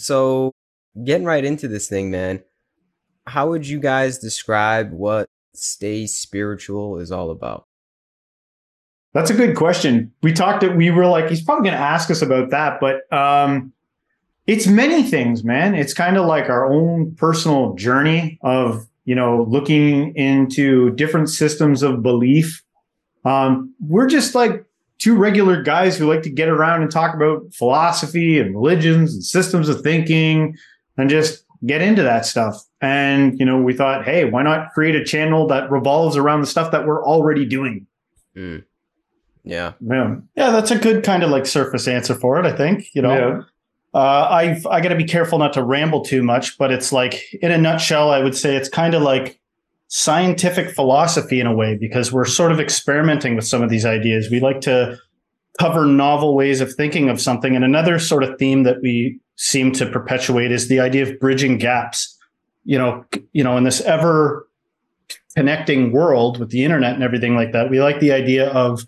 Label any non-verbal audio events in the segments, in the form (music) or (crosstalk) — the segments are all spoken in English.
So, getting right into this thing, man, how would you guys describe what Stay Spiritual is all about? That's a good question. We talked it, we were like, he's probably going to ask us about that, but um, it's many things, man. It's kind of like our own personal journey of, you know, looking into different systems of belief. Um, we're just like two regular guys who like to get around and talk about philosophy and religions and systems of thinking and just get into that stuff. And, you know, we thought, hey, why not create a channel that revolves around the stuff that we're already doing? Mm. Yeah. Yeah. Yeah, that's a good kind of like surface answer for it, I think. You know, Yeah. uh, I've I got to be careful not to ramble too much, but it's like in a nutshell, I would say it's kind of like scientific philosophy in a way because we're sort of experimenting with some of these ideas. We like to cover novel ways of thinking of something, and another sort of theme that we seem to perpetuate is the idea of bridging gaps. You know, you know, in this ever connecting world with the internet and everything like that, we like the idea of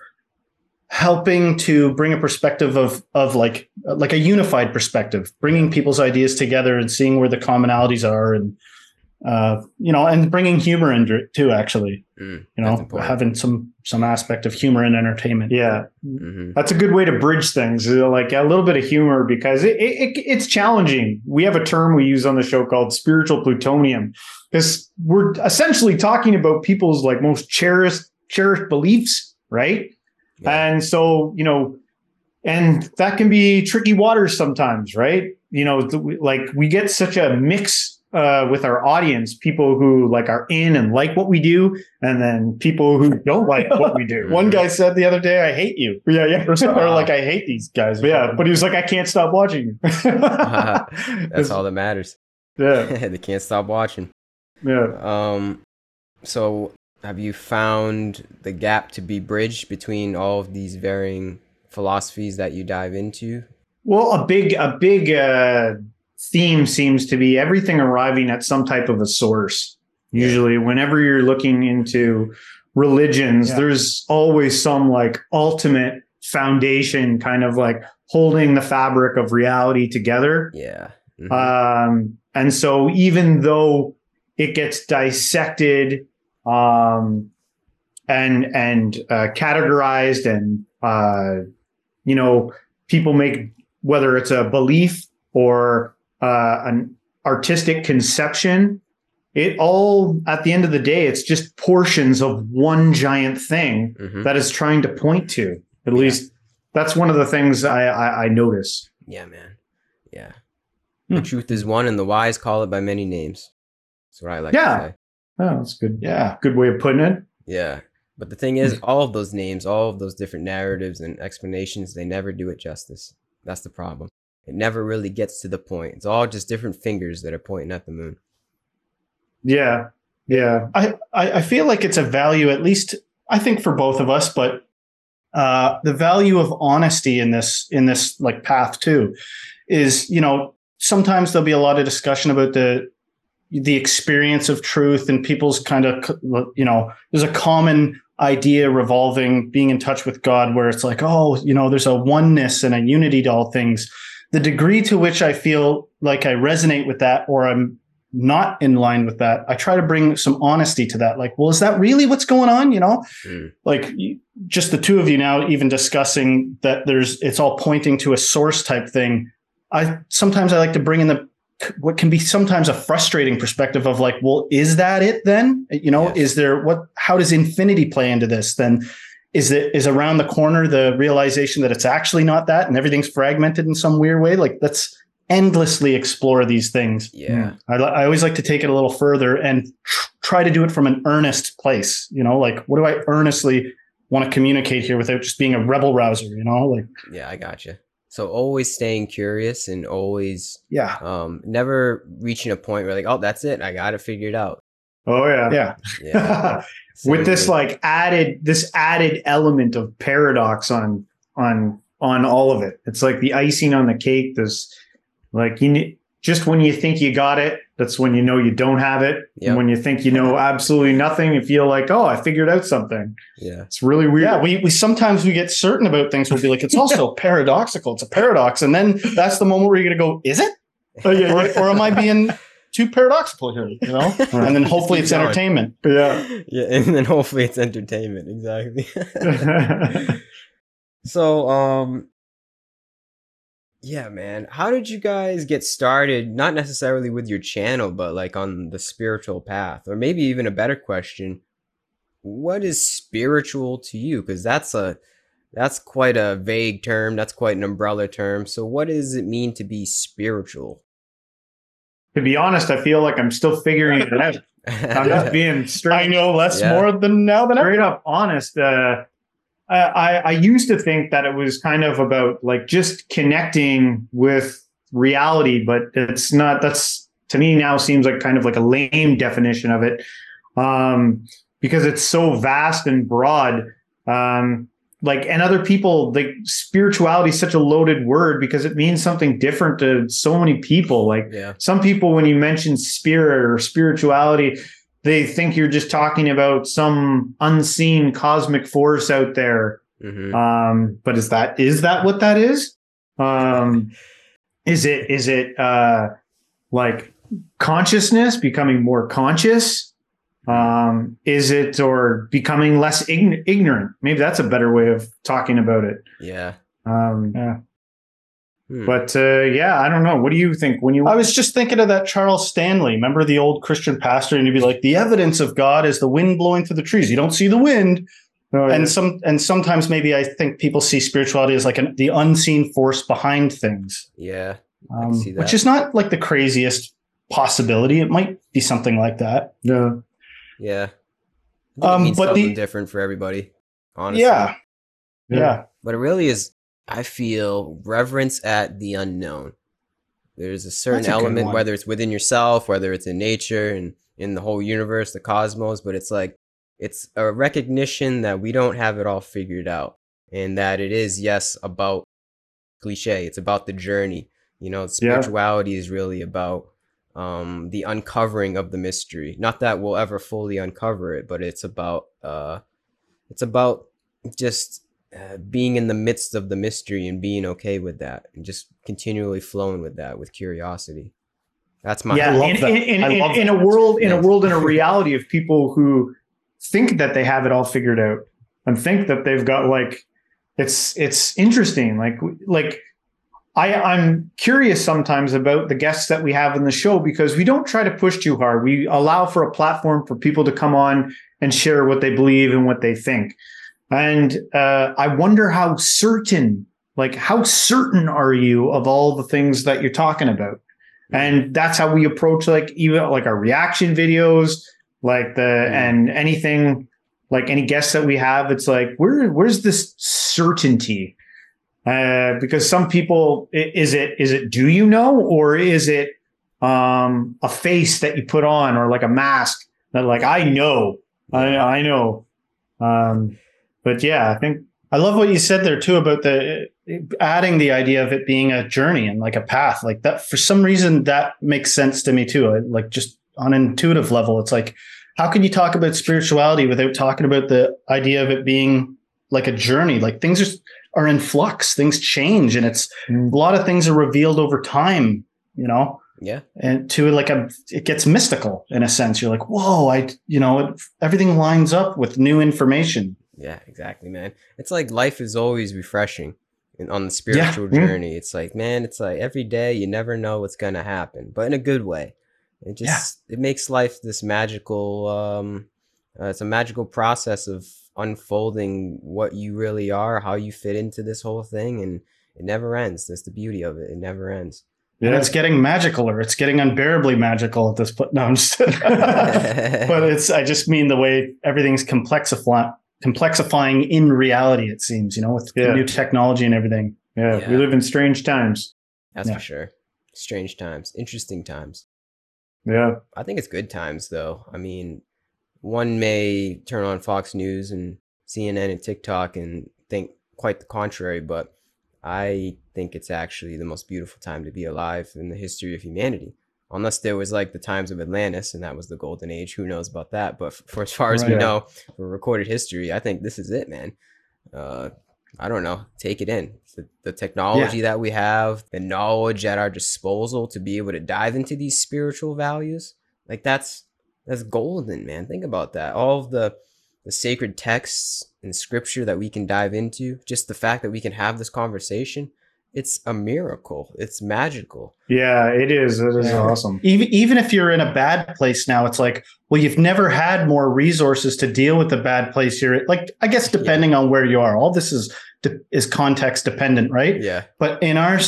helping to bring a perspective of of like like a unified perspective, bringing people's ideas together and seeing where the commonalities are, and uh, you know, and bringing humor into it too. Actually, Mm, you know, having some some aspect of humor and entertainment. Yeah. Mhm. That's a good way to bridge things, uh, like a little bit of humor, because it, it, it- it's challenging. We have a term we use on the show called spiritual plutonium, because we're essentially talking about people's like most cherished cherished beliefs, right? Yeah. And so, you know, and that can be tricky waters sometimes, right? You know, th- like we get such a mix uh, with our audience, people who like are in and like what we do, and then people who don't like what we do. (laughs) One guy said the other day, "I hate you," Yeah, yeah. or, something, or like, (laughs) "I hate these guys." or yeah, but he was like, I can't stop watching you. (laughs) That's all that matters. Yeah, they can't stop watching. yeah. Um, so have you found the gap to be bridged between all of these varying philosophies that you dive into? Well, a big, a big uh, theme seems to be everything arriving at some type of a source. Usually, whenever you're looking into religions, Yeah. there's always some like ultimate foundation, kind of like holding the fabric of reality together. Yeah. Mhm. Um, and so even though it gets dissected um, and and uh, categorized and uh, you know people make whether it's a belief or uh, an artistic conception it all at the end of the day it's just portions of one giant thing Mhm. that is trying to point to at Yeah. least that's one of the things i i, I notice Yeah, man. Yeah. Hmm. The truth is one, and the wise call it by many names. That's what I like Yeah. to say. oh that's good yeah, good way of putting it Yeah. But the thing is, all of those names, all of those different narratives and explanations, they never do it justice. That's the problem. It never really gets to the point. It's all just different fingers that are pointing at the moon. Yeah. Yeah. I, I feel like it's a value, at least I think for both of us, but uh, the value of honesty in this in this like path too is you know sometimes there'll be a lot of discussion about the the experience of truth and people's kind of you know there's a common idea revolving being in touch with God where it's like oh you know there's a oneness and a unity to all things the degree to which I feel like I resonate with that or I'm not in line with that, I try to bring some honesty to that. Like, well, is that really what's going on? You know, Mm. like just the two of you now, even discussing that there's, it's all pointing to a source type thing. I sometimes I like to bring in the what can be sometimes a frustrating perspective of like, well, is that it then? You know, Yes. is there what? How does infinity play into this? Then is it is around the corner the realization that it's actually not that and everything's fragmented in some weird way? Like, let's endlessly explore these things. Yeah. I, I always like to take it a little further and tr- try to do it from an earnest place. You know, like what do I earnestly want to communicate here without just being a rebel rouser? You know, like Yeah, I gotcha. So always staying curious and always yeah, um never reaching a point where like, oh, that's it. I got it figured out. Oh yeah. yeah, Yeah. (laughs) With this like added this added element of paradox on on on all of it. It's like the icing on the cake. There's like you ne- just when you think you got it, that's when you know you don't have it. Yep. And when you think you know absolutely nothing, you feel like, oh, I figured out something. yeah. It's really weird. yeah. We we sometimes we get certain about things. We'll be like, it's also (laughs) paradoxical. It's a paradox, and then that's the moment where you're gonna go, is it? Oh, yeah, or, or am I being too paradoxical here? You know, (laughs) and then hopefully it's going. entertainment. Yeah. yeah, and then hopefully it's entertainment. Exactly. (laughs) so, um, yeah, man, how did you guys get started? Not necessarily with your channel, but like on the spiritual path, or maybe even a better question: What is spiritual to you? Because that's a that's quite a vague term. That's quite an umbrella term. So, what does it mean to be spiritual? To be honest, I feel like I'm still figuring it out. (laughs) I'm just being straight. I know less Yeah. more than now than ever. straight up honest. Uh, I, I I used to think that it was kind of about like just connecting with reality, but it's not. That's to me now seems like kind of like a lame definition of it, um, because it's so vast and broad. Um, like and other people like spirituality is such a loaded word because it means something different to so many people. Like yeah, some people when you mention spirit or spirituality they think you're just talking about some unseen cosmic force out there. Hmm um but is that is that what that is? Um is it is it uh like consciousness becoming more conscious um is it or becoming less ign- ignorant maybe that's a better way of talking about it yeah. um Yeah. Hmm. but uh yeah i don't know what do you think when you I was just thinking of that Charles Stanley. Remember the old Christian pastor, and he'd be like, "The evidence of God is the wind blowing through the trees. You don't see the wind." Oh, yeah. And some, and sometimes maybe I think people see spirituality as like an, the unseen force behind things, yeah. um, which is not like the craziest possibility. It might be something like that. yeah Yeah. I Um, means but something the- different for everybody. Honestly. Yeah, yeah, But it really is, I feel, reverence at the unknown. There's a certain a element, whether it's within yourself, whether it's in nature and in the whole universe, the cosmos, but it's like, it's a recognition that we don't have it all figured out. And that it is, yes, about cliche. It's about the journey. You know, spirituality is really about um, the uncovering of the mystery. Not that we'll ever fully uncover it, but it's about uh, it's about just uh, being in the midst of the mystery and being okay with that, and just continually flowing with that with curiosity. That's my yeah, love in, that. in, in, I in- love in a world, in a world, in a (laughs) reality of people who think that they have it all figured out and think that they've got like, it's it's interesting. Like like, I I'm curious sometimes about the guests that we have in the show because we don't try to push too hard. We allow for a platform for people to come on and share what they believe and what they think. And uh, I wonder how certain, like, how certain are you of all the things that you're talking about? and that's how we approach like even like our reaction videos like the Mm. and anything like any guests that we have it's like where where's this certainty uh because some people is it is it do you know or is it um a face that you put on or like a mask that like i know i i know um but yeah i think I love what you said there too about the adding the idea of it being a journey and like a path like that. For some reason, that makes sense to me too. I, like just on an intuitive level, it's like, how can you talk about spirituality without talking about the idea of it being like a journey? Like things just are in flux, things change, and it's a lot of things are revealed over time. You know, yeah, and to like a it gets mystical in a sense. You're like, whoa, I you know it, everything lines up with new information. yeah, exactly, man. It's like life is always refreshing and on the spiritual Mm. journey. It's like, man, it's like every day you never know what's gonna happen, but in a good way. It just it makes life this magical. Um, uh, it's a magical process of unfolding what you really are, how you fit into this whole thing, and it never ends. That's the beauty of it. It never ends. Yeah, it's getting magical or it's getting unbearably magical at this point. No, I'm just (laughs) but it's I just mean the way everything's complexifying complexifying in reality, it seems, you know, with Yeah. new technology and everything. yeah, Yeah. we live in strange times That's Yeah. for sure. Strange times, interesting times. yeah I think it's good times though. I mean, one may turn on Fox News and CNN and TikTok and think quite the contrary, but I think it's actually the most beautiful time to be alive in the history of humanity. Unless there was like the times of Atlantis and that was the golden age, who knows about that? But for as far as we know, for recorded history, I think this is it, man. Uh, I don't know, take it in. The, the technology that we have, the knowledge at our disposal to be able to dive into these spiritual values, like that's that's golden, man. Think about that. All of the the sacred texts and scripture that we can dive into, just the fact that we can have this conversation, it's a miracle. It's magical. Yeah, it is. It is Yeah. awesome. even even if you're in a bad place now it's like well you've never had more resources to deal with the bad place you're in. like i guess depending on where you are all this is de- is context dependent right Yeah. but in our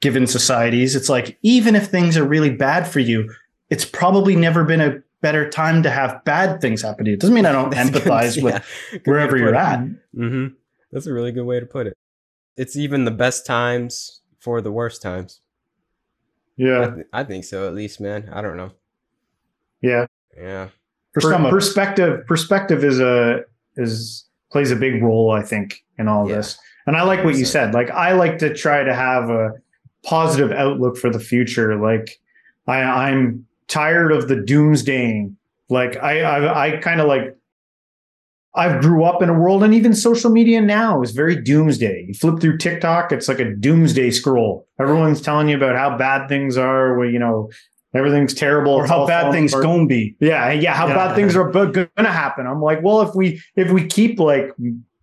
given societies it's like even if things are really bad for you it's probably never been a better time to have bad things happen to you it doesn't mean i don't (laughs) That's a good- empathize with yeah, wherever you're at Mm-hmm. That's a really good way to put it. It's even the best times for the worst times. I, Yeah, th- I think so, at least, man. I don't know. yeah. Yeah. for some us. perspective, perspective is a is plays a big role, I think, in all Yeah. this. And I like what you said. Like, I like to try to have a positive outlook for the future. Like, I, I'm tired of the doomsdaying. Like, I, I, I kind of like. I've grew up in a world, and even social media now is very doomsday. You flip through TikTok, it's like a doomsday scroll. Everyone's telling you about how bad things are. Where you know everything's terrible, or how bad things apart. gonna be Yeah, yeah. How Yeah. bad things are gonna happen? I'm like, well, if we if we keep like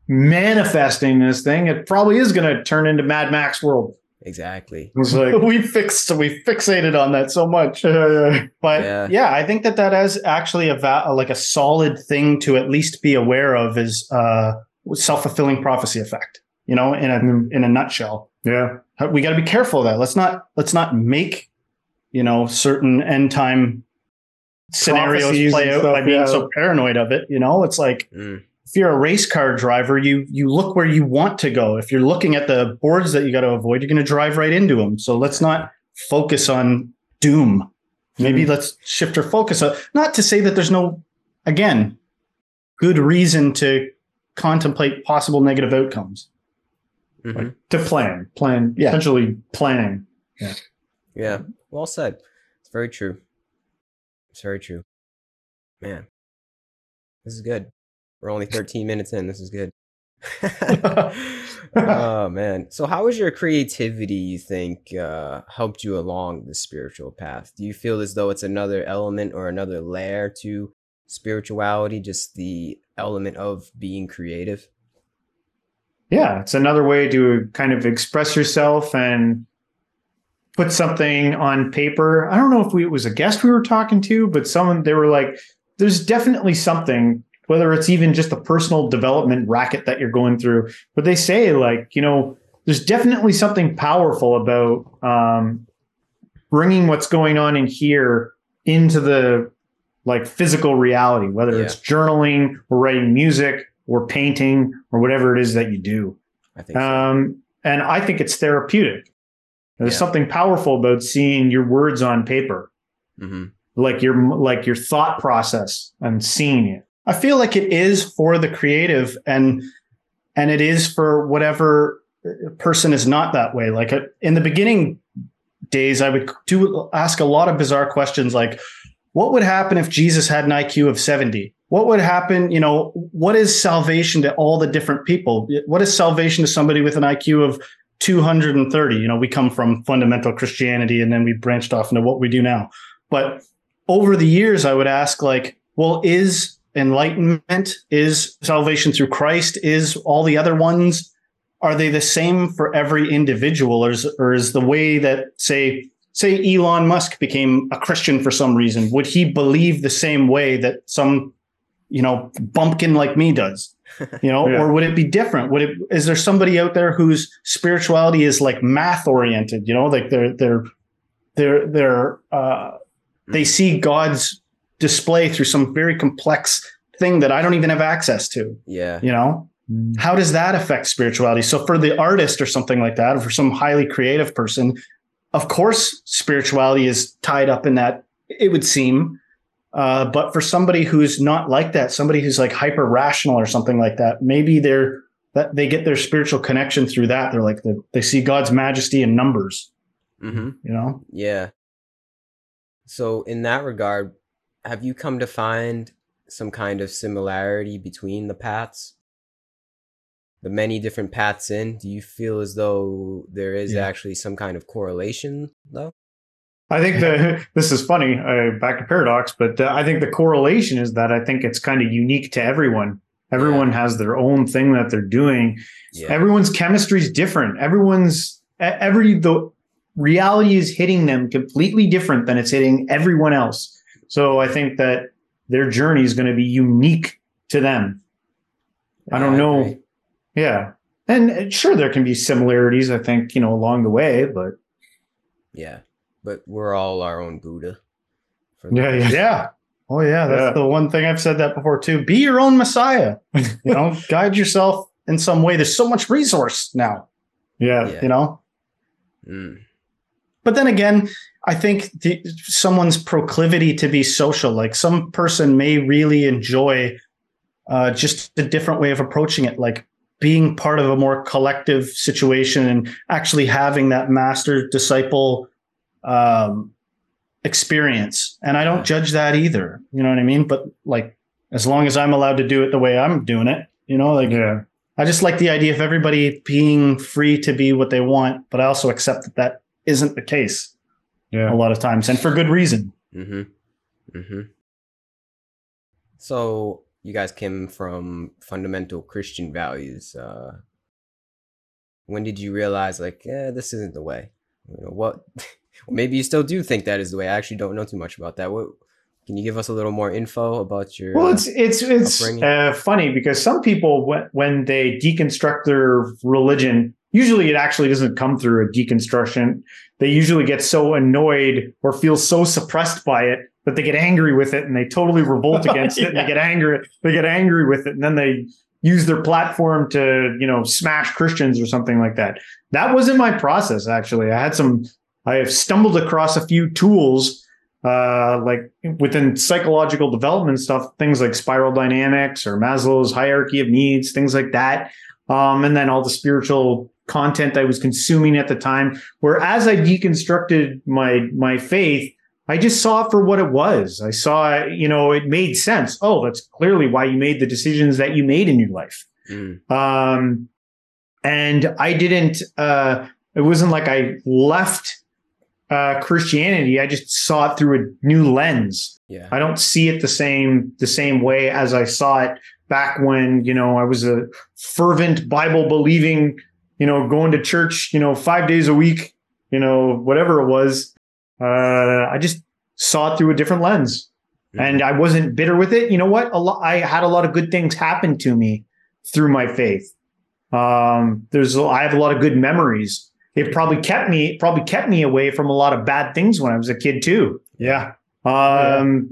manifesting this thing, it probably is gonna turn into Mad Max world. Exactly. It's like, (laughs) we fixed we fixated on that so much (laughs) but Yeah. yeah. i think that that is actually a va- like a solid thing to at least be aware of is uh self-fulfilling prophecy effect you know in a Mm. in a nutshell yeah, we got to be careful of that let's not let's not make you know certain end time scenarios Prophecies play out stuff, by being yeah. so paranoid of it you know it's like Mm. If you're a race car driver, you you look where you want to go. If you're looking at the boards that you got to avoid, you're going to drive right into them. So let's not focus on doom. Maybe let's shift our focus. Uh, Not to say that there's no, again, good reason to contemplate possible negative outcomes. Mhm. to plan, plan, Yeah. essentially planning. Yeah. Yeah. Well said. It's very true. It's very true. Man, this is good. We're only 13 minutes in. This is good. (laughs) (laughs) oh man. So how has your creativity, you think, uh, helped you along the spiritual path? Do you feel as though it's another element or another layer to spirituality, just the element of being creative? Yeah, it's another way to kind of express yourself and put something on paper. I don't know if we, it was a guest we were talking to, but someone they were like, "There's definitely something." Whether it's even just a personal development racket that you're going through, but they say like, you know, there's definitely something powerful about um, bringing what's going on in here into the like physical reality, whether it's journaling or writing music or painting or whatever it is that you do. I think so. Um, and I think it's therapeutic. There's Yeah. something powerful about seeing your words on paper, hmm like your like your thought process and seeing it. I feel like it is for the creative and and it is for whatever person is not that way. Like uh, in the beginning days, I would do ask a lot of bizarre questions like, what would happen if Jesus had an IQ of 70? What would happen? You know, what is salvation to all the different people? What is salvation to somebody with an IQ of 230? You know, we come from fundamental Christianity and then we branched off into what we do now. But over the years, I would ask, like, well, is enlightenment, is salvation through Christ, is all the other ones, are they the same for every individual? Or is, or is the way that, say, say Elon Musk became a Christian for some reason, would he believe the same way that some, you know, bumpkin like me does? (laughs) You know, Yeah. or would it be different? Would it is there somebody out there whose spirituality is like math oriented, you know, like they're they're they're they're uh they see God's display through some very complex thing that I don't even have access to, Yeah. you know? How does that affect spirituality? So for the artist or something like that, or for some highly creative person, of course spirituality is tied up in that, it would seem. Uh, but for somebody who's not like that, somebody who's like hyper rational or something like that, maybe they're that they get their spiritual connection through that. They're like the, they see God's majesty in numbers, hmm you know? Yeah. So in that regard, have you come to find some kind of similarity between the paths? the many different paths in, do you feel as though there is Yeah. actually some kind of correlation though? I think the (laughs) this is funny. Uh, back to paradox, but uh, I think the correlation is that I think it's kind of unique to everyone. Everyone has their own thing that they're doing. Yeah. Everyone's chemistry is different. Everyone's every the reality is hitting them completely different than it's hitting everyone else. So I think that their journey is going to be unique to them. I don't know. agree. Yeah, and uh, sure there can be similarities. I think you know along the way, but Yeah. But we're all our own Buddha. Yeah, yeah. Yeah. Oh yeah, that's Yeah. the one thing I've said that before too. Be your own messiah. You (laughs) know, guide yourself in some way. There's so much resource now. yeah. Yeah. You know, Mm. but then again, I think the, someone's proclivity to be social, like some person may really enjoy uh, just a different way of approaching it, like being part of a more collective situation and actually having that master disciple um, experience. And I don't judge that either. You know what I mean? But like, as long as I'm allowed to do it the way I'm doing it, you know, like Yeah. I just like the idea of everybody being free to be what they want, but I also accept that that isn't the case Yeah. a lot of times, and for good reason. Mm-hmm. Mm-hmm. So you guys came from fundamental Christian values. Uh, when did you realize, like, yeah, this isn't the way? You know, what? (laughs) Maybe you still do think that is the way. I actually don't know too much about that. What? Can you give us a little more info about your? Well, it's it's it's uh, funny because some people when when they deconstruct their religion, usually it actually doesn't come through a deconstruction. They usually get so annoyed or feel so suppressed by it that they get angry with it and they totally revolt (laughs) against it. And they get angry. They get angry with it, and then they use their platform to you know smash Christians or something like that. That wasn't my process. Actually, I had some. I have stumbled across a few tools uh, like within psychological development stuff, things like spiral dynamics or Maslow's hierarchy of needs, things like that. Um, and then all the spiritual content I was consuming at the time. Where as I deconstructed my my faith, I just saw it for what it was. I saw, you know, it made sense. Oh, that's clearly why you made the decisions that you made in your life. mm, Um, and I didn't, uh, it wasn't like I left uh, Christianity. I just saw it through a new lens. yeah. I don't see it the same the same way as I saw it back when you know I was a fervent Bible believing, you know, going to church, you know, five days a week, you know, whatever it was. Uh, I just saw it through a different lens, Mhm. and I wasn't bitter with it. You know what? A lot. I had a lot of good things happen to me through my faith. Um, there's I have a lot of good memories. It probably kept me probably kept me away from a lot of bad things when I was a kid too Yeah. um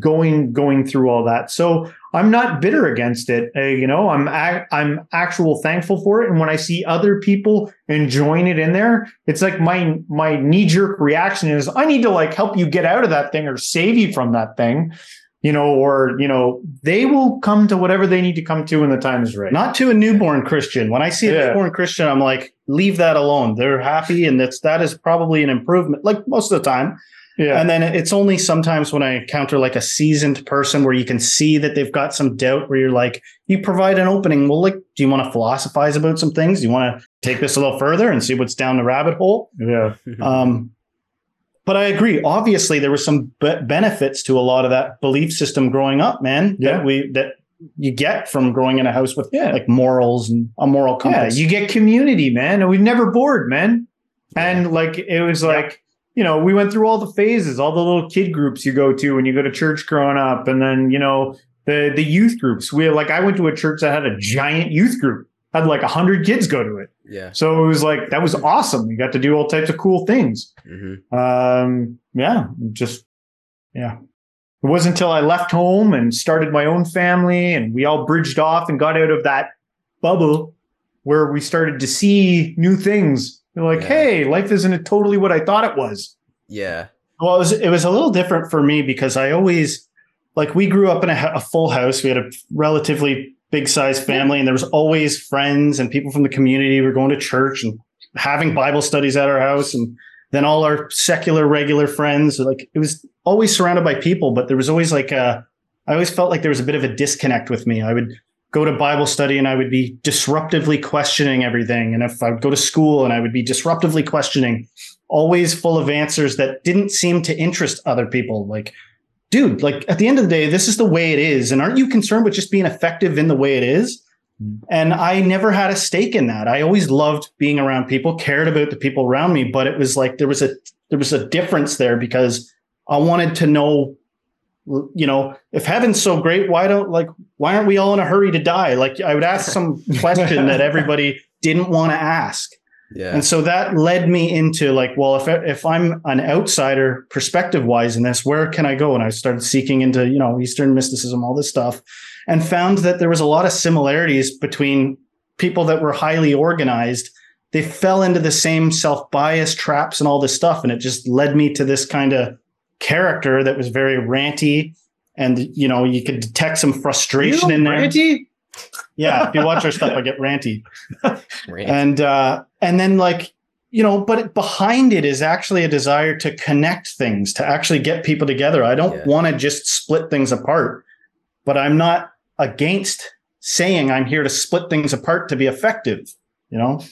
going going through all that so i'm not bitter against it uh, you know i'm i'm actual thankful for it and when i see other people enjoying it in there it's like my my knee jerk reaction is i need to like help you get out of that thing or save you from that thing you know or you know they will come to whatever they need to come to when the time is right Not to a newborn Christian. When I see a Yeah. newborn Christian, I'm like, leave that alone. They're happy, and that's that is probably an improvement. Like most of the time. Yeah And then it's only sometimes when I encounter like a seasoned person where you can see that they've got some doubt where you're like, you provide an opening. Well, like, do you want to philosophize about some things? Do you want to take this a little further and see what's down the rabbit hole? yeah Um, but I agree. Obviously, there were some be- benefits to a lot of that belief system growing up, man. Yeah. That we that you get from growing in a house with Yeah. like morals and a moral compass. Yeah, compass. you get community, man, and we've never bored, man. And like it was like, you know, we went through all the phases, all the little kid groups you go to when you go to church growing up, and then you know the the youth groups. We like I went to a church that had a giant youth group, had like a hundred kids go to it. yeah. So it was like that was awesome. We got to do all types of cool things. hmm Um, yeah, just yeah. It wasn't until I left home and started my own family, and we all bridged off and got out of that bubble where we started to see new things. They're like, Yeah. hey, life isn't totally what I thought it was. Yeah. Well, it was it was a little different for me because I always like we grew up in a, a full house. We had a relatively big sized family, and there was always friends and people from the community. We were going to church and having Bible studies at our house, and then all our secular regular friends. Like it was always surrounded by people, but there was always like a. I always felt like there was a bit of a disconnect with me. I would go to Bible study and I would be disruptively questioning everything. And if I would go to school and I would be disruptively questioning, always full of answers that didn't seem to interest other people. Like, dude, like at the end of the day, this is the way it is. And aren't you concerned with just being effective in the way it is? And I never had a stake in that. I always loved being around people, cared about the people around me, but it was like there was a there was a difference there because I wanted to know you know, if heaven's so great, why don't like why aren't we all in a hurry to die? Like I would ask (laughs) some question that everybody didn't want to ask. Yeah. And so that led me into like, well, if if I'm an outsider perspective wise in this, where can I go? And I started seeking into, you know, Eastern mysticism, all this stuff, and found that there was a lot of similarities between people that were highly organized. They fell into the same self-bias traps and all this stuff. And it just led me to this kind of character that was very ranty. And you know, you could detect some frustration in there. Ranty? yeah, if you watch our stuff, I get ranty. ranty. And uh, and then like you know, but behind it is actually a desire to connect things, to actually get people together. I don't yeah. want to just split things apart, but I'm not against saying I'm here to split things apart to be effective. You know,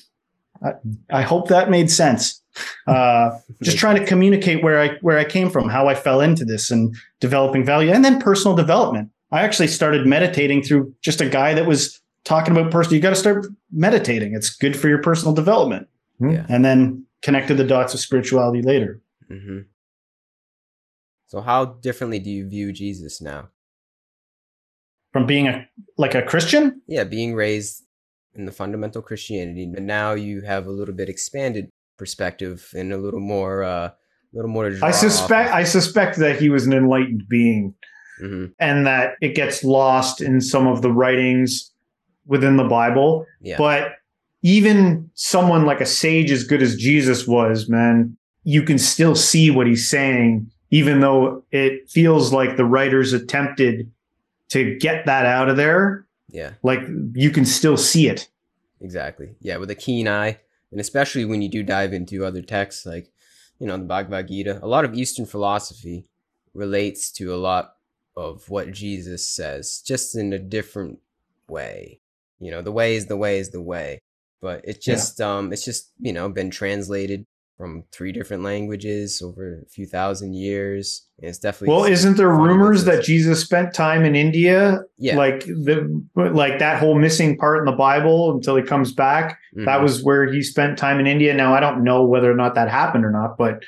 I, I hope that made sense. Uh, (laughs) just trying to communicate where I where I came from, how I fell into this, and developing value, and then personal development. I actually started meditating through just a guy that was talking about personal. You got to start meditating. It's good for your personal development. Hmm. Yeah. And then connected the dots of spirituality later. Mm-hmm. So, how differently do you view Jesus now? From being a like a Christian? Yeah, being raised in the fundamental Christianity, but now you have a little bit expanded perspective and a little more, uh, a little more. I suspect. I suspect that he was an enlightened being mm-hmm. and that it gets lost in some of the writings within the Bible. Yeah. But even someone like a sage as good as Jesus was, man, you can still see what he's saying, even though it feels like the writers attempted to get that out of there. Yeah. Like you can still see it. Exactly. Yeah, with a keen eye. And especially when you do dive into other texts like, you know, the Bhagavad Gita, a lot of Eastern philosophy relates to a lot of what Jesus says, just in a different way. You know, the way is the way is the way. But it's just yeah. um it's just, you know, been translated from three different languages over a few thousand years. And it's definitely Well, isn't there rumors that Jesus spent time in India? Yeah. Like the like that whole missing part in the Bible until he comes back. Mm-hmm. That was where he spent time in India. Now I don't know whether or not that happened or not, but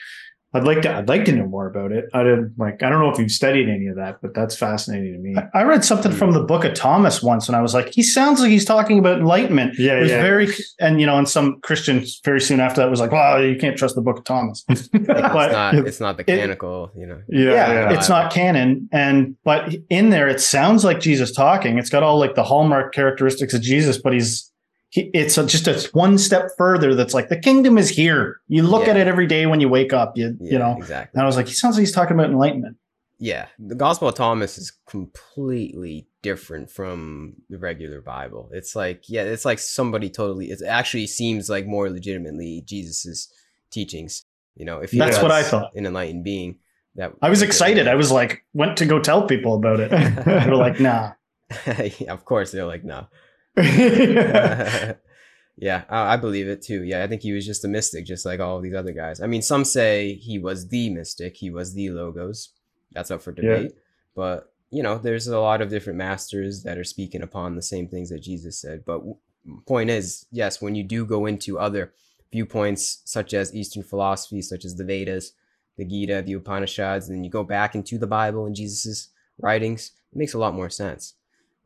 I'd like to. I'd like to know more about it. I didn't like. I don't know if you've studied any of that, but that's fascinating to me. I read something from the Book of Thomas once, and I was like, he sounds like he's talking about enlightenment. Yeah, it was yeah. very, and you know, and some Christians very soon after that was like, well, you can't trust the Book of Thomas. (laughs) but it's not. It's not the canonical. It, you know. Yeah, yeah, yeah, it's not canon, and but in there, it sounds like Jesus talking. It's got all like the hallmark characteristics of Jesus, but he's it's a, just a one step further that's like the kingdom is here. You look yeah. at it every day when you wake up you yeah, you know? exactly. And i was like he sounds like he's talking about enlightenment. Yeah. The gospel of thomas is completely different from the regular bible. It's like yeah it's like somebody totally it actually seems like more legitimately jesus's teachings you know? If that's what i thought. an enlightened being that i was excited. I was like went to go tell people about it. (laughs) They were like nah. (laughs) Yeah, of course. They're like no nah. (laughs) (laughs) yeah, I believe it too. Yeah, I think he was just a mystic, just like all these other guys. I mean, some say he was the mystic, he was the logos. That's up for debate. Yeah. But you know, there's a lot of different masters that are speaking upon the same things that Jesus said. But point is, yes, when you do go into other viewpoints such as Eastern philosophy, such as the Vedas, the Gita, the Upanishads, and you go back into the Bible and Jesus's writings, it makes a lot more sense.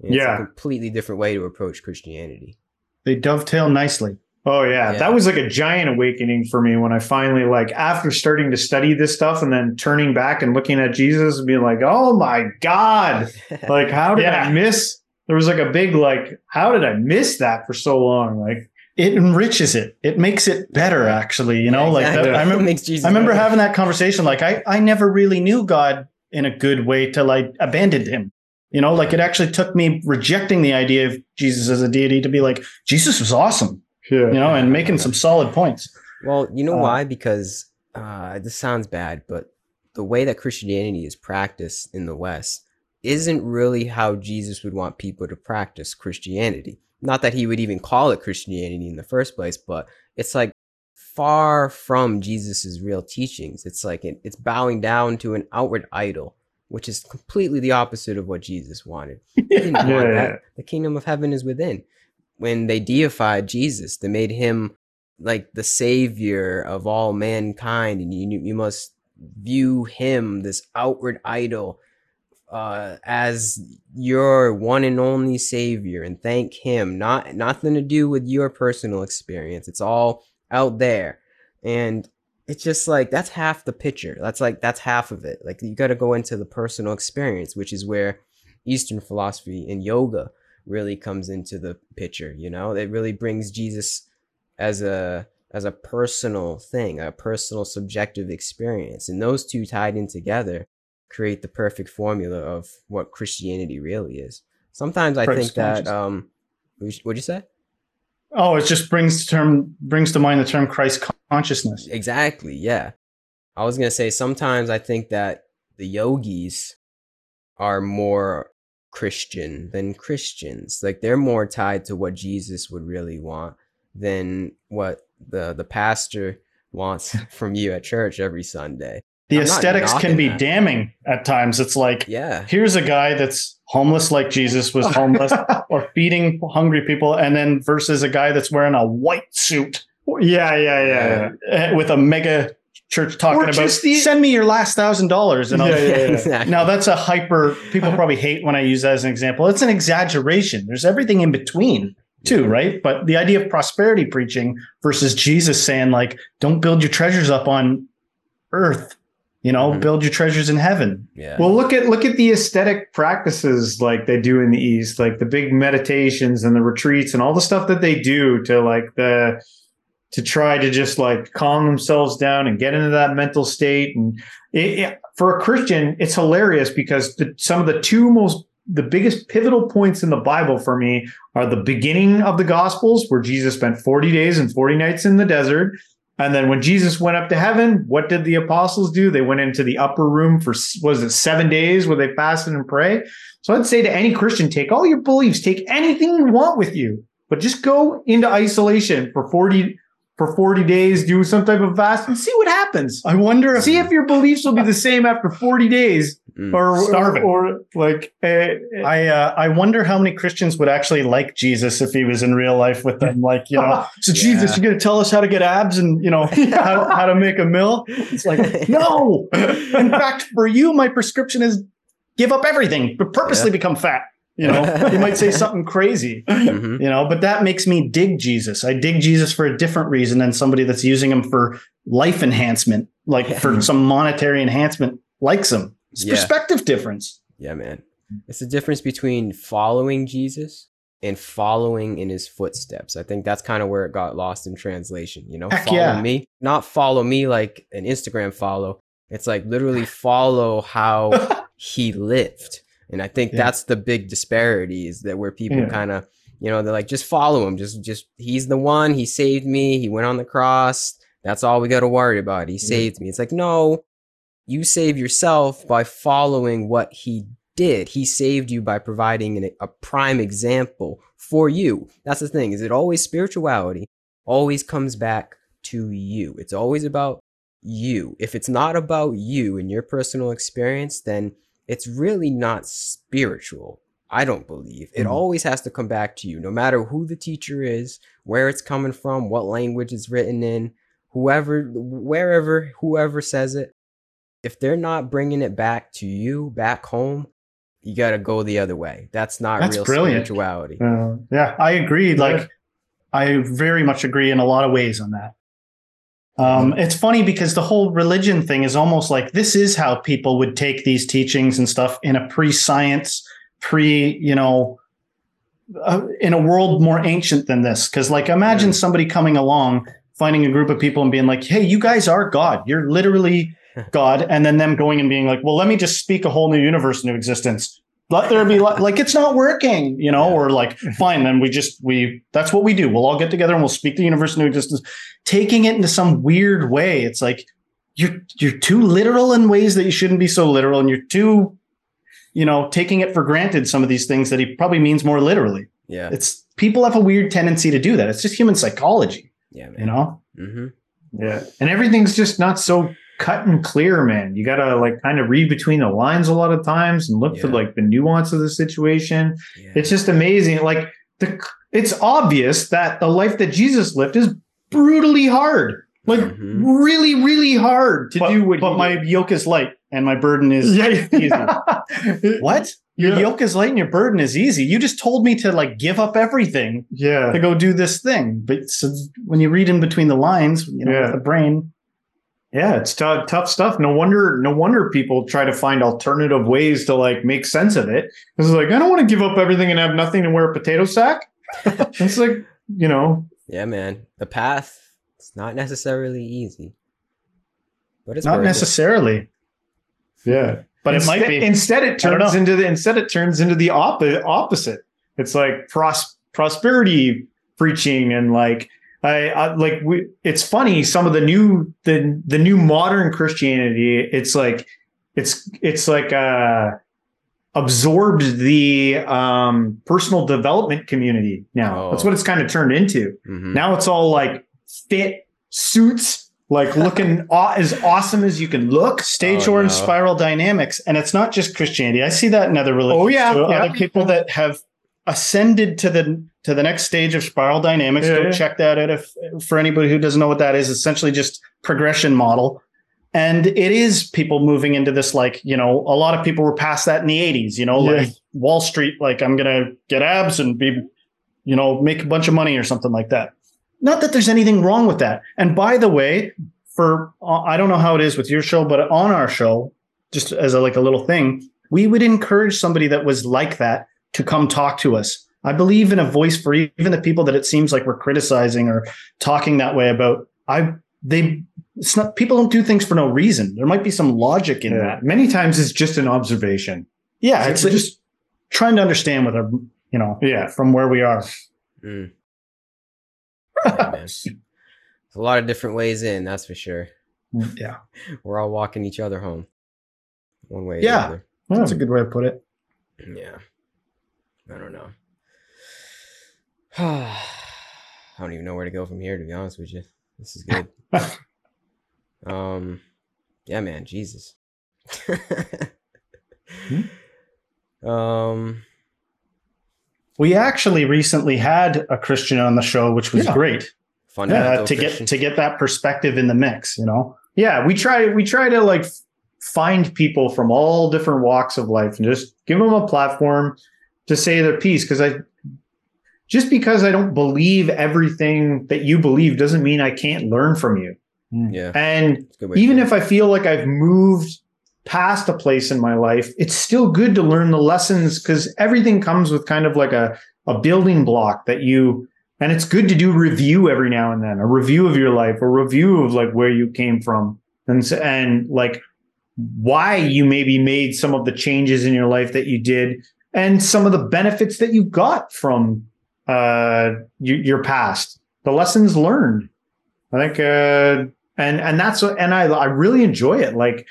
It's yeah. a completely different way to approach Christianity. They dovetail nicely. Oh yeah. yeah. That was like a giant awakening for me when I finally like after starting to study this stuff and then turning back and looking at Jesus and being like, "Oh my god. (laughs) like how did yeah. I miss there was like a big like how did I miss that for so long? Like it enriches it. It makes it better, actually. You know, yeah, exactly. like (laughs) that, I remember, I remember having that conversation. Like I, I never really knew God in a good way till I abandoned him. You know, like it actually took me rejecting the idea of Jesus as a deity to be like, Jesus was awesome. Yeah. You know, and making some solid points. Well, you know uh, why? Because uh, this sounds bad, but the way that Christianity is practiced in the West, isn't really how Jesus would want people to practice Christianity. Not that he would even call it Christianity in the first place, but it's like far from Jesus's real teachings. It's like it, it's bowing down to an outward idol, which is completely the opposite of what Jesus wanted. (laughs) He didn't Yeah, want that. The kingdom of heaven is within. When they deified Jesus, they made him like the savior of all mankind, and you you must view him, this outward idol, uh, as your one and only savior, and thank him. Not nothing to do with your personal experience. It's all out there, and it's just like that's half the picture. That's like that's half of it. Like you got to go into the personal experience, which is where Eastern philosophy and yoga really comes into the picture. You know, it really brings Jesus as a as a personal thing, a personal subjective experience, and those two tied in together create the perfect formula of what Christianity really is. Sometimes I Christ think that um, what'd you say? Oh, it just brings the term brings to mind the term Christ consciousness. Exactly. Yeah. I was gonna say sometimes I think that the yogis are more Christian than Christians. Like they're more tied to what Jesus would really want than what the the pastor wants (laughs) from you at church every Sunday. The I'm aesthetics can be that. damning at times. It's like Yeah. here's a guy that's homeless like Jesus was (laughs) homeless or feeding hungry people, and then versus a guy that's wearing a white suit yeah, yeah, yeah, yeah. uh, with a mega church talking Or about just the- send me your last thousand dollars and I'll Yeah, yeah, yeah. exactly. (laughs) Now that's a hyper. People probably hate when I use that as an example. It's an exaggeration. There's everything in between too, right? But the idea of prosperity preaching versus Jesus saying like, "Don't build your treasures up on earth, you know, Mhm. build your treasures in heaven." yeah. Well, look at look at the aesthetic practices like they do in the East, like the big meditations and the retreats and all the stuff that they do to like the to try to just like calm themselves down and get into that mental state. And it, it- for a Christian, it's hilarious because the, some of the two most the biggest pivotal points in the Bible for me are the beginning of the Gospels, where Jesus spent 40 days and 40 nights in the desert. And then when Jesus went up to heaven, what did the apostles do? They went into the upper room for, was it seven days where they fasted and pray? So I'd say to any Christian, take all your beliefs, take anything you want with you, but just go into isolation for 40, for 40 days, do some type of fast and see what happens. I wonder if See if your beliefs will be the same after 40 days Mm. or, or, Starving. or like, uh, I uh, I wonder how many Christians would actually like Jesus if he was in real life with them. Like, you know, (laughs) so Jesus, Yeah. you're going to tell us how to get abs and you know (laughs) how, how to make a mill. It's like, (laughs) no. In fact, for you, my prescription is give up everything, but purposely Yeah. become fat. You know, you might say (laughs) something crazy. Mhm. You know, but that makes me dig Jesus. I dig Jesus for a different reason than somebody that's using him for life enhancement, like for some monetary enhancement, likes him. It's Yeah. perspective difference. Yeah, man. It's the difference between following Jesus and following in his footsteps. I think that's kind of where it got lost in translation. You know, Heck follow yeah. me, not follow me like an Instagram follow. It's like literally (laughs) follow how (laughs) he lived. And I think Yeah. that's the big disparity is that where people Yeah. kind of, you know, they're like, just follow him. Just, just, he's the one. He saved me. He went on the cross. That's all we got to worry about. He saved me. It's like, no, you save yourself by following what he did. He saved you by providing an, a prime example for you. That's the thing. Is it always spirituality? Always comes back to you. It's always about you. If it's not about you and your personal experience, then it's really not spiritual. I don't believe. It Mhm. always has to come back to you, no matter who the teacher is, where it's coming from, what language it's written in, whoever, wherever, whoever says it. If they're not bringing it back to you, back home, you got to go the other way. That's not That's real brilliant. spirituality. Uh, yeah, I agree. Like, I very much agree in a lot of ways on that. Um, it's funny because the whole religion thing is almost like this is how people would take these teachings and stuff in a pre-science, pre, you know, uh, in a world more ancient than this. Because, like, imagine somebody coming along, finding a group of people and being like, "Hey, you guys are God. You're literally (laughs) God," and then them going and being like, "Well, let me just speak a whole new universe into existence." Let there be li- like it's not working, you know, or like (laughs) fine, then we just we that's what we do. We'll all get together and we'll speak the universe into existence, taking it into some weird way. It's like you're you're too literal in ways that you shouldn't be so literal, and you're too you know, taking it for granted some of these things that he probably means more literally. Yeah. It's people have a weird tendency to do that. It's just human psychology, Yeah, man. you know? hmm Yeah. And everything's just not so cut and clear, man. You gotta like kind of read between the lines a lot of times and look for like the nuance of the situation. Yeah. It's just amazing. Like the it's obvious that the life that Jesus lived is brutally hard. Like Mhm. really, really hard to but, do what but my did. yoke is light and my burden is yeah. (laughs) what? Your Yeah. yoke is light and your burden is easy. You just told me to like give up everything Yeah. to go do this thing. But so when you read in between the lines, you know, Yeah. with the brain, Yeah, it's tough, tough stuff. No wonder, no wonder people try to find alternative ways to like make sense of it. It's like I don't want to give up everything and have nothing and wear a potato sack. (laughs) it's like you know, Yeah, man. The path it's not necessarily easy. But it's not worth it. necessarily, yeah. but it might be. Instead, it turns into the instead it turns into the oppo- opposite. It's like pros- prosperity preaching and like I, I like we. It's funny some of the new the the new modern Christianity. It's like it's it's like uh absorbed the um personal development community now. Oh. That's what it's kind of turned into. Mhm. Now it's all like fit suits, like looking (laughs) aw- as awesome as you can look. Stage Oh, or no. spiral dynamics, and it's not just Christianity. I see that in other religions. Oh, yeah, yeah. other people that have ascended to the to the next stage of spiral dynamics. Yeah, Go yeah. check that out. If for anybody who doesn't know what that is, essentially just progression model. And it is people moving into this, like, you know, a lot of people were past that in the 80s, you know, Yeah. like Wall Street, like, I'm going to get abs and be, you know, make a bunch of money or something like that. Not that there's anything wrong with that. And by the way, for uh, I don't know how it is with your show, but on our show, just as a like a little thing, we would encourage somebody that was like that to come talk to us. I believe in a voice for even the people that it seems like we're criticizing or talking that way about. I they it's not people don't do things for no reason. There might be some logic in Yeah. that. Many times it's just an observation. Yeah, it's We're just trying to understand with our you know Yeah. from where we are. (laughs) Mm. Yeah. There's a lot of different ways in, that's for sure. Yeah, (laughs) We're all walking each other home. One way or Yeah. the other. that's a good way to put it. Yeah. I don't know. (sighs) I don't even know where to go from here, to be honest with you. This is good. (laughs) um, yeah, man, Jesus. (laughs) Um, We actually recently had a Christian on the show, which was Yeah. great fundamental uh, to Christian. get to get that perspective in the mix. You know, Yeah, we try we try to like find people from all different walks of life and just give them a platform to say their piece because I just because I don't believe everything that you believe doesn't mean I can't learn from you. Mm. yeah, And it's a good way to even if I feel like I've moved past a place in my life, it's still good to learn the lessons because everything comes with kind of like a, a building block that you, and it's good to do review every now and then, a review of your life, a review of like where you came from. And, s- and like why you maybe made some of the changes in your life that you did and some of the benefits that you got from uh, your, your past, the lessons learned. I think, uh, and and that's what, and I I really enjoy it. Like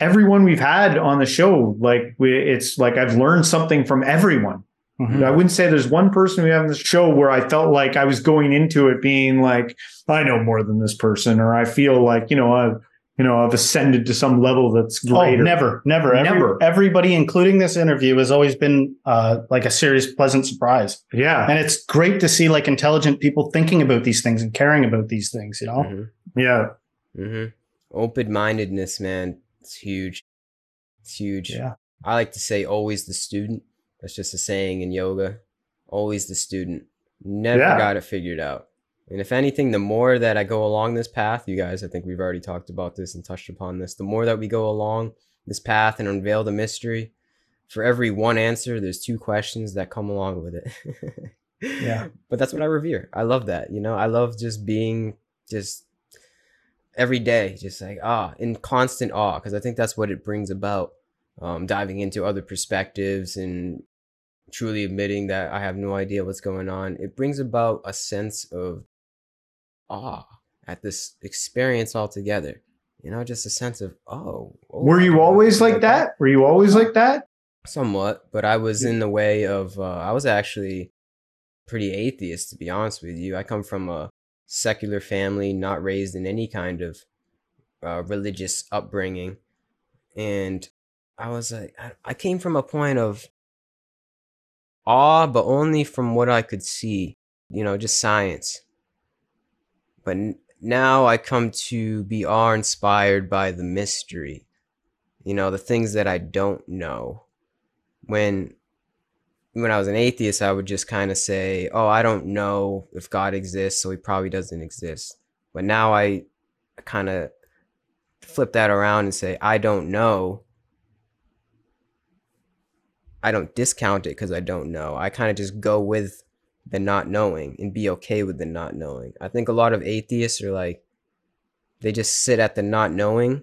everyone we've had on the show, like we, it's like I've learned something from everyone. Mhm. I wouldn't say there's one person we have on the show where I felt like I was going into it being like I know more than this person, or I feel like you know I've you know I've ascended to some level that's greater. Oh, never, never, Every- Never. everybody, including this interview, has always been uh, like a serious, pleasant surprise, Yeah, and it's great to see like intelligent people thinking about these things and caring about these things. You know, Mhm. yeah, Mm-hmm. Open mindedness, man. It's huge. It's huge. yeah, I like to say always the student. That's just a saying in yoga. Always the student. Never Yeah. got it figured out. And if anything, the more that I go along this path, you guys, I think we've already talked about this and touched upon this. The more that we go along this path and unveil the mystery, for every one answer, there's two questions that come along with it. (laughs) Yeah. But that's what I revere. I love that. You know, I love just being just every day, just like ah, in constant awe, because I think that's what it brings about. Um, diving into other perspectives and truly admitting that I have no idea what's going on. It brings about a sense of awe at this experience altogether. You know, just a sense of oh. oh, Were you always something like that? Were you always like that? Somewhat, but I was in the way of. Uh, I was actually pretty atheist, to be honest with you. I come from a secular family, not raised in any kind of uh, religious upbringing, and I was like, I, I came from a point of awe, but only from what I could see. You know, just science. But now I come to be awe inspired by the mystery. You know, the things that I don't know when when I was an atheist, I would just kind of say, "Oh, I don't know if God exists, so he probably doesn't exist." But now I kind of flip that around and say, "I don't know." I don't discount it because I don't know. I kind of just go with the not knowing and be okay with the not knowing. I think a lot of atheists are like, they just sit at the not knowing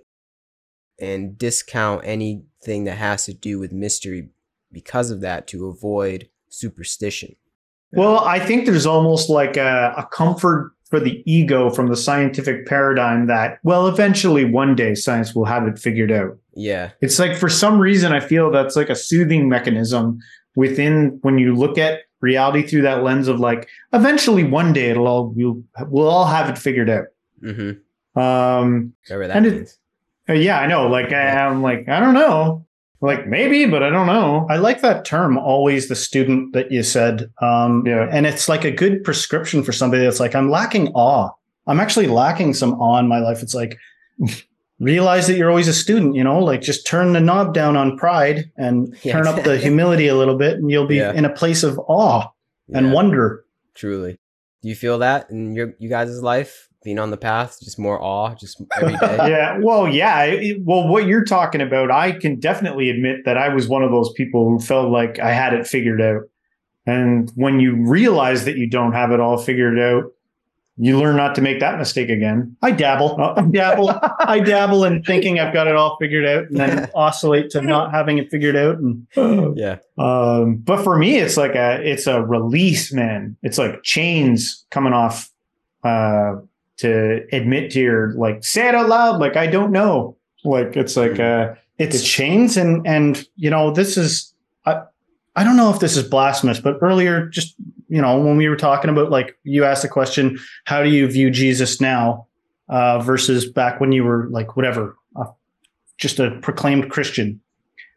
and discount anything that has to do with mystery because of that to avoid superstition. Well, I think there's almost like a, a, comfort for the ego from the scientific paradigm that, well, eventually one day science will have it figured out. Yeah. It's like for some reason, I feel that's like a soothing mechanism within when you look at reality through that lens of like, eventually one day it'll all, we'll, we'll all have it figured out. Mm-hmm. Um, Whatever that means. It, yeah, I know. Like, I, I'm like, I don't know. Like maybe, but I don't know. I like that term, always the student that you said. Um, Yeah. And it's like a good prescription for somebody that's like, I'm lacking awe. I'm actually lacking some awe in my life. It's like, realize that you're always a student, you know, like just turn the knob down on pride and Yeah. turn up the humility a little bit and you'll be Yeah. in a place of awe and Yeah, wonder. truly. Do you feel that in your you guys' life? Being on the path, just more awe, just every day. (laughs) yeah well yeah it- well what you're talking about i can definitely admit that i was one of those people who felt like i had it figured out and when you realize that you don't have it all figured out you learn not to make that mistake again I dabble. I dabble. I dabble in thinking I've got it all figured out and then (laughs) oscillate to not having it figured out. And (sighs) yeah. um, but for me it's like a it's a release man it's like chains coming off uh to admit to your like say it out loud like i don't know like it's like uh it's chains and and you know this is I I don't know if this is blasphemous, but earlier just you know when we were talking about like you asked the question, how do you view Jesus now uh, versus back when you were like whatever, uh, just a proclaimed Christian,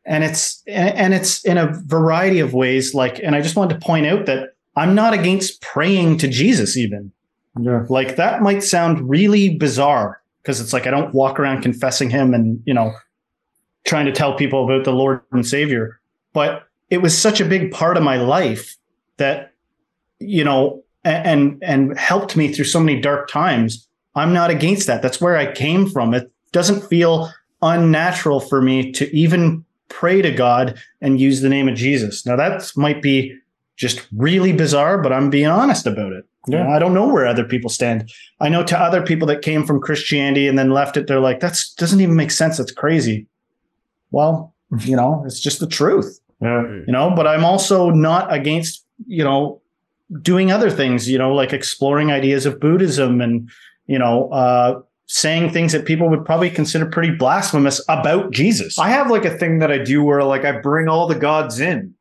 and it's and it's in a variety of ways. Like, and I just wanted to point out that I'm not against praying to Jesus even. yeah Like that might sound really bizarre because it's like I don't walk around confessing him and, you know, trying to tell people about the Lord and Savior. But it was such a big part of my life that, you know, and and helped me through so many dark times. I'm not against that. That's where I came from. It doesn't feel unnatural for me to even pray to God and use the name of Jesus. Now that might be just really bizarre, but I'm being honest about it. You know, Yeah. I don't know where other people stand. I know to other people that came from Christianity and then left it, they're like, that's doesn't even make sense. That's crazy. Well, you know, it's just the truth, yeah you know, but I'm also not against, you know, doing other things, you know, like exploring ideas of Buddhism and, you know, uh, saying things that people would probably consider pretty blasphemous about Jesus. i have like a thing that i do where like i bring all the gods in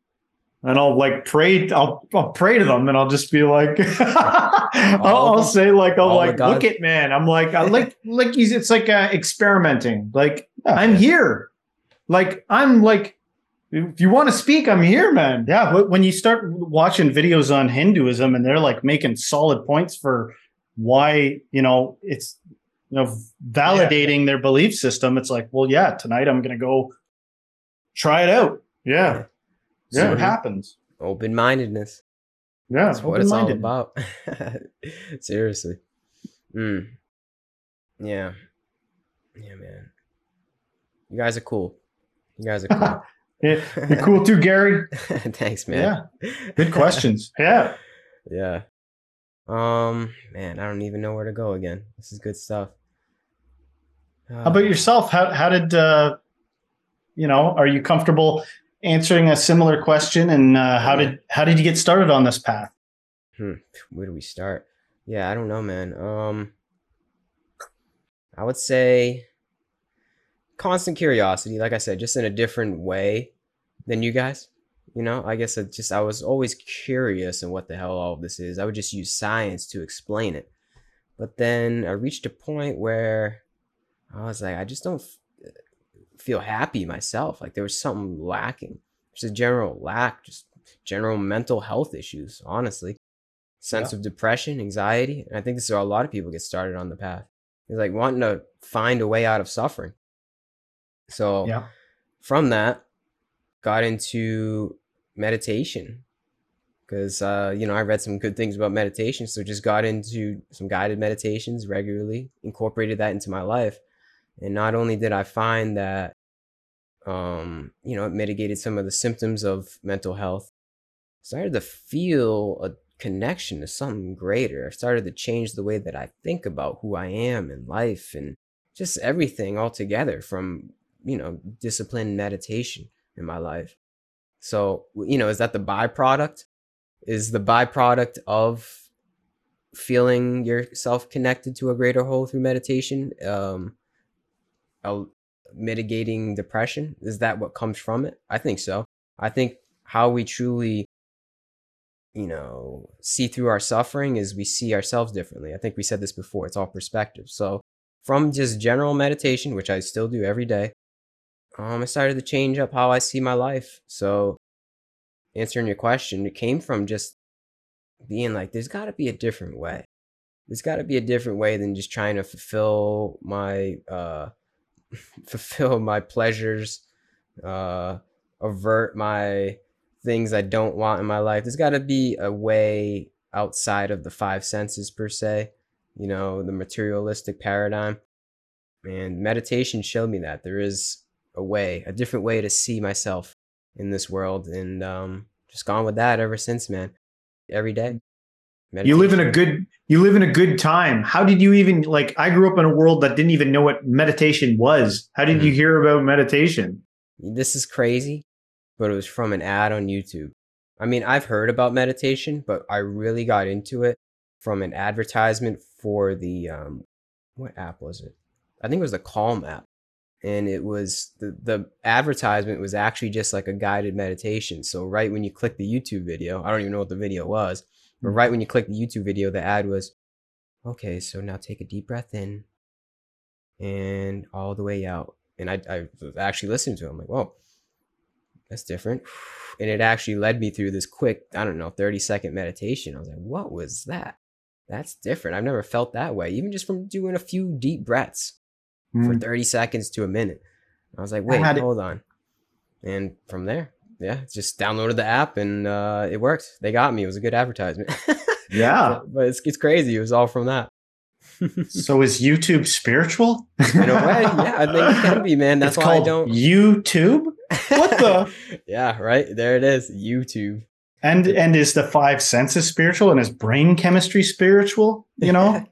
and I'll like pray. I'll I'll pray to them, and I'll just be like, (laughs) I'll, I'll say like, I'll like, look gods? at man. I'm like, I like like he's. It's like uh, experimenting. Like Yeah. I'm here. Like I'm like, if you want to speak, I'm here, man. Yeah, when you start watching videos on Hinduism and they're like making solid points for why, you know, it's you know validating their belief system, it's like, well, yeah, tonight I'm going to go try it out. Yeah, See Yeah. what happens. Open mindedness. yeah. That's what it's all about. (laughs) Seriously. Mm. Yeah. Yeah, man. You guys are cool. You guys are cool. (laughs) Yeah, You're cool too, Gary. (laughs) Thanks, man. Yeah, good questions. (laughs) Yeah. yeah. Um, man, I don't even know where to go again. This is good stuff. How about yourself? How how did uh, you know? Are you comfortable answering a similar question? And uh, how did how did you get started on this path? Hmm, where do we start? Yeah, I don't know, man. Um, I would say constant curiosity. Like I said, just in a different way. than you guys. You know, I guess I just I was always curious in what the hell all of this is. I would just use science to explain it. But then I reached a point where I was like, I just don't f- feel happy myself. Like there was something lacking. Just a general lack, just general mental health issues, honestly. Sense Yeah. of depression, anxiety. And I think this is how a lot of people get started on the path. It's like wanting to find a way out of suffering. So Yeah. from that, got into meditation because uh, you know I read some good things about meditation, so just got into some guided meditations regularly, incorporated that into my life, and not only did I find that, um, you know, it mitigated some of the symptoms of mental health, started to feel a connection to something greater. I started to change the way that I think about who I am in life and just everything altogether from you know disciplined meditation in my life. So, you know, is that the byproduct? Is the byproduct of feeling yourself connected to a greater whole through meditation, um, mitigating depression? Is that what comes from it? I think so. I think how we truly, you know, see through our suffering is we see ourselves differently. I think we said this before. It's all perspective. So, from just general meditation, which I still do every day, um, I started to change up how I see my life. So, answering your question, it came from just being like, there's got to be a different way. There's got to be a different way than just trying to fulfill my uh, (laughs) fulfill my pleasures, uh, avert my things I don't want in my life. There's got to be a way outside of the five senses per se. You know, the materialistic paradigm. And meditation showed me that there is a way, a different way to see myself in this world, and um, just gone with that ever since, man. Every day. You live in a good you live in a good time. How did you even like I grew up in a world that didn't even know what meditation was. How did you hear about meditation? This is crazy, but it was from an ad on YouTube. I mean, I've heard about meditation, but I really got into it from an advertisement for the um, what app was it? I think it was the Calm app, and it was the the advertisement was actually just like a guided meditation. So right when you click the YouTube video, I don't even know what the video was, but hmm. right when you click the YouTube video, the ad was, okay, so now take a deep breath in, and all the way out. And I I was actually listening to it. I'm like, whoa, that's different. (sighs) And it actually led me through this quick, I don't know, 30 second meditation. I was like, what was that? That's different. I've never felt that way, even just from doing a few deep breaths for Mm. 30 seconds to a minute. I was like, wait, had it- hold on. And from there, yeah, just downloaded the app and uh, it worked. They got me. It was a good advertisement. (laughs) Yeah. but, but it's, it's crazy. It was all from that. (laughs) So is YouTube spiritual? In a way, (laughs) yeah, I think it can be, man. That's it's why I don't. YouTube. What the? yeah, right. There it is. YouTube. And and is the five senses spiritual and is brain chemistry spiritual? You know?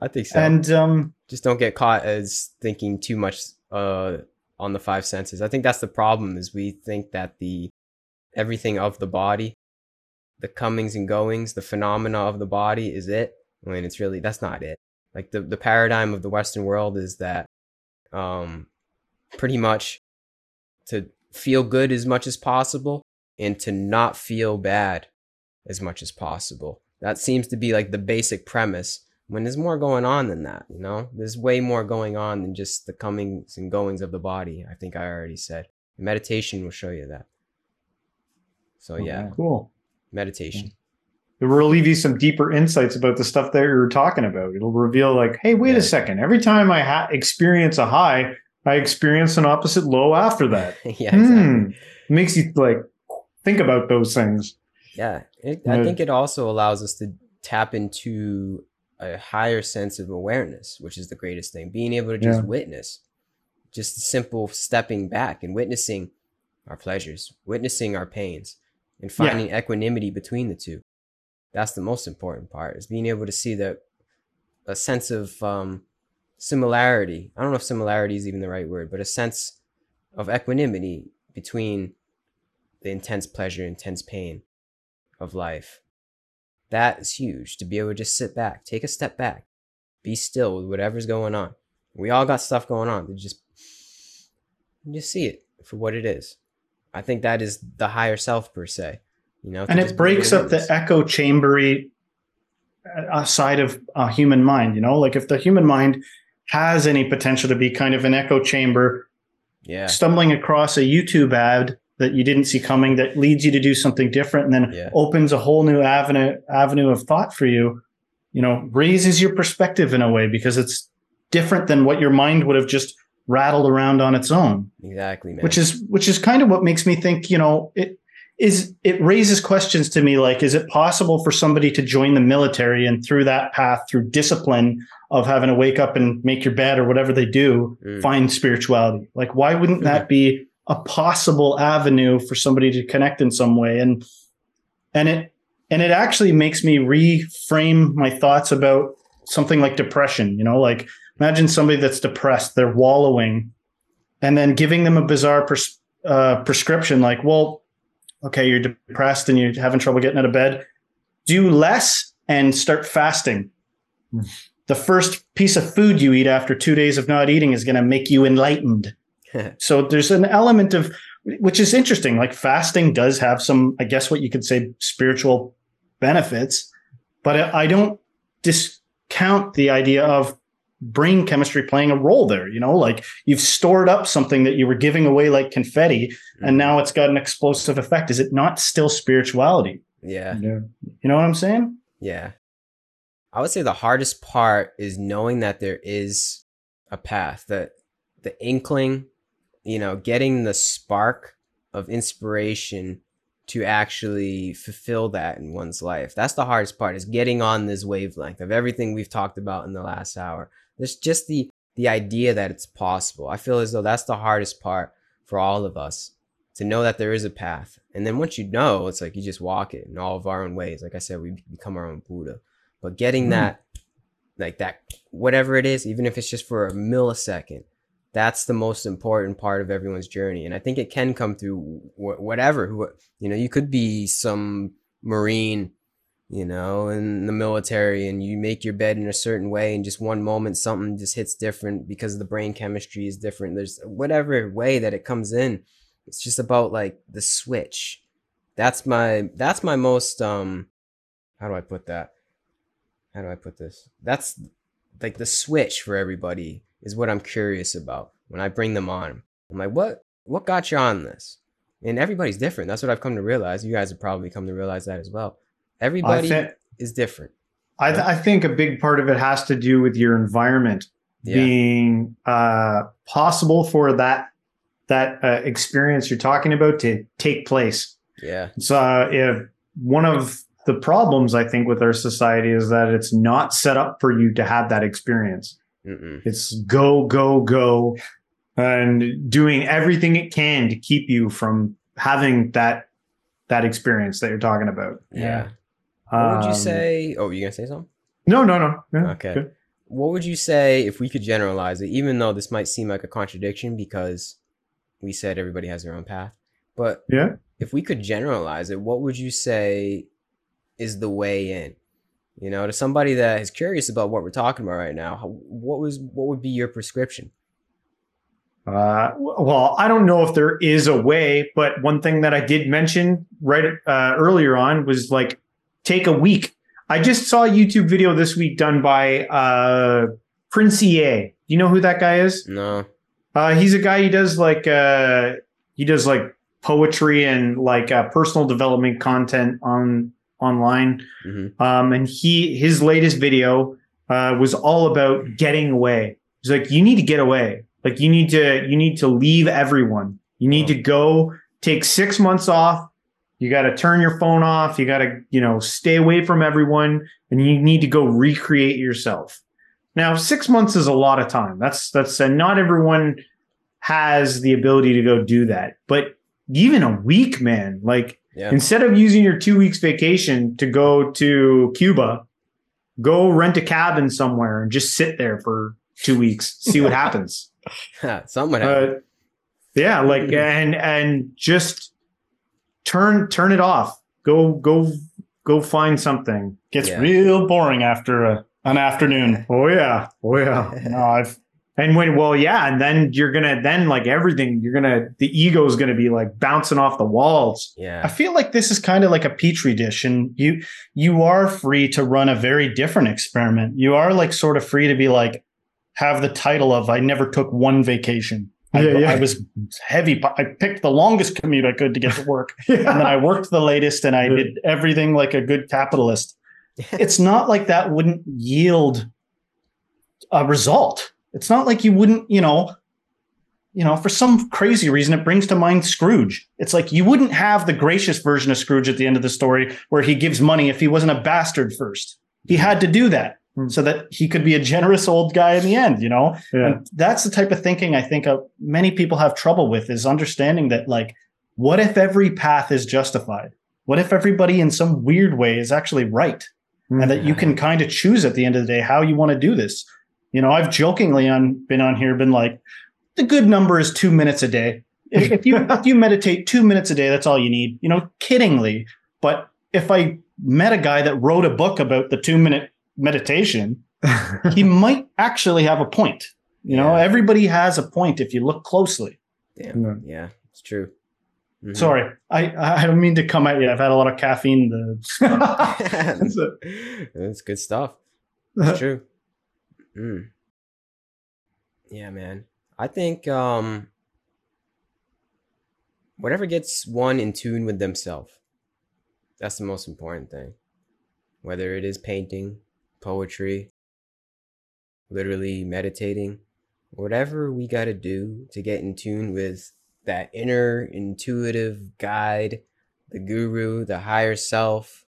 I think so. and um just don't get caught as thinking too much uh on the five senses. I think that's the problem is we think that the everything of the body, the comings and goings, the phenomena of the body is it. When it's really that's not it. Like the, the paradigm of the Western world is that um pretty much to feel good as much as possible and to not feel bad as much as possible. That seems to be like the basic premise when there's more going on than that, you know? There's way more going on than just the comings and goings of the body. I think I already said. Meditation will show you that. So yeah, Cool. meditation. It will relieve you some deeper insights about the stuff that you were talking about. It'll reveal, like, hey, wait Yeah. a second. Every time I ha- experience a high, I experience an opposite low after (laughs) that. yeah, exactly. Hmm. Makes you like think about those things. Yeah, it, I think it also allows us to tap into a higher sense of awareness, which is the greatest thing. Being able to just Yeah. witness, just simple stepping back and witnessing our pleasures, witnessing our pains, and Yeah. finding equanimity between the two. That's the most important part is being able to see that a sense of um, similarity. I don't know if similarity is even the right word, but a sense of equanimity between the intense pleasure, intense pain of life. That is huge to be able to just sit back, take a step back, be still with whatever's going on. We all got stuff going on. To just just see it for what it is. I think that is the higher self per se. You know, and it breaks up the echo chambery uh, side of a human mind you know like if the human mind has any potential to be kind of an echo chamber yeah, stumbling across a youtube ad that you didn't see coming that leads you to do something different and then Yeah. opens a whole new avenue avenue of thought for you you know raises your perspective in a way because it's different than what your mind would have just rattled around on its own exactly, man. which is which is kind of what makes me think you know it is it raises questions to me like is it possible for somebody to join the military and through that path through discipline of having to wake up and make your bed or whatever they do Mm. find spirituality like why wouldn't that (laughs) be a possible avenue for somebody to connect in some way. And and it and it actually makes me reframe my thoughts about something like depression you know like imagine somebody that's depressed they're wallowing and then giving them a bizarre pres- uh, prescription like well okay you're depressed and you're having trouble getting out of bed. Do less and start fasting. Hmm. the first piece of food you eat after two days of not eating is going to make you enlightened (laughs) so there's an element of which is interesting like fasting does have some i guess what you could say spiritual benefits but i I don't discount the idea of brain chemistry playing a role there you know like you've stored up something that you were giving away like confetti and mm-hmm. now it's got an explosive effect. Is it not still spirituality? Yeah, you know what i'm saying? Yeah. I would say the hardest part is knowing that there is a path, that the inkling, you know, getting the spark of inspiration to actually fulfill that in one's life. That's the hardest part is getting on this wavelength of everything we've talked about in the last hour. There's just the the idea that it's possible. I feel as though that's the hardest part for all of us to know that there is a path. And then once you know, it's like you just walk it in all of our own ways. Like I said, we become our own Buddha. But getting Mm. that, like that, whatever it is, even if it's just for a millisecond, that's the most important part of everyone's journey. And I think it can come through wh- whatever. Who, you know, you could be some Marine, you know, in the military and you make your bed in a certain way and just one moment something just hits different because the brain chemistry is different. There's whatever way that it comes in. It's just about like the switch. That's my that's my most um how do I put that? How do I put this? That's like the switch for everybody is what I'm curious about when I bring them on. I'm like, what what got you on this? And everybody's different. That's what I've come to realize. You guys have probably come to realize that as well. Everybody I, thi- is different. I, th- I think a big part of it has to do with your environment Yeah. being uh, possible for that that uh, experience you're talking about to take place. Yeah. So uh, if one of the problems I think with our society is that it's not set up for you to have that experience. Mm-mm. It's go, go, go, and doing everything it can to keep you from having that that experience that you're talking about. Yeah. What would you Um, say? Oh, you gonna say something? No, no, no. no. Okay. Good. What would you say if we could generalize it, even though this might seem like a contradiction because we said everybody has their own path? But Yeah. if we could generalize it, what would you say is the way in? You know, to somebody that is curious about what we're talking about right now, what was what would be your prescription? Uh, well, I don't know if there is a way, but one thing that I did mention right uh, earlier on was like take a week. I just saw a YouTube video this week done by uh, Prince EA. You know who that guy is? No. Uh, he's a guy. He does like uh, he does like poetry and like uh, personal development content on online. hmm Um, and he his latest video uh, was all about getting away. He's like, you need to get away. Like you need to you need to leave everyone. You need to go take six months off. You got to turn your phone off. You got to you know stay away from everyone, and you need to go recreate yourself. Now, six months is a lot of time. That's that's uh, not everyone has the ability to go do that. But even a week, man, like Yeah. instead of using your two weeks vacation to go to Cuba, go rent a cabin somewhere and just sit there for two weeks, see what (laughs) happens. Something would happen. Uh, yeah, like and and just turn turn it off. Go go go find something. Gets Yeah. real boring after a, an afternoon. Oh yeah, oh yeah. (laughs) No, I've And when, well, yeah, and then you're gonna, then like everything, you're gonna, the ego is gonna be like bouncing off the walls. Yeah. I feel like this is kind of like a petri dish, and you you are free to run a very different experiment. You are like sort of free to be like have the title of "I never took one vacation." I, Yeah, yeah. I was heavy. I picked the longest commute I could to get to work, (laughs) and then. I worked the latest, and I Yeah. did everything like a good capitalist. (laughs) It's not like that wouldn't yield a result. It's not like you wouldn't, you know, you know, for some crazy reason, it brings to mind Scrooge. It's like you wouldn't have the gracious version of Scrooge at the end of the story where he gives money if he wasn't a bastard first. He had to do that Hmm. so that he could be a generous old guy in the end, you know? Yeah. And that's the type of thinking I think uh, many people have trouble with is understanding that, like, what if every path is justified? What if everybody in some weird way is actually right? and that you can kind of choose at the end of the day how you want to do this. You know, I've jokingly on been on here, been like, the good number is two minutes a day. If, if you (laughs) if you meditate two minutes a day, that's all you need. You know, kiddingly. But if I met a guy that wrote a book about the two minute meditation, (laughs) he might actually have a point. You know, Yeah. everybody has a point if you look closely. Damn. Yeah. Yeah. It's true. Mhm. Sorry, I I don't mean to come at you. I've had a lot of caffeine. The (laughs) That's it. That's good stuff. It's true. Mm. Yeah, man. I think um whatever gets one in tune with themselves. That's the most important thing. Whether it is painting, poetry, literally meditating, whatever we got to do to get in tune with that inner intuitive guide, the guru, the higher self,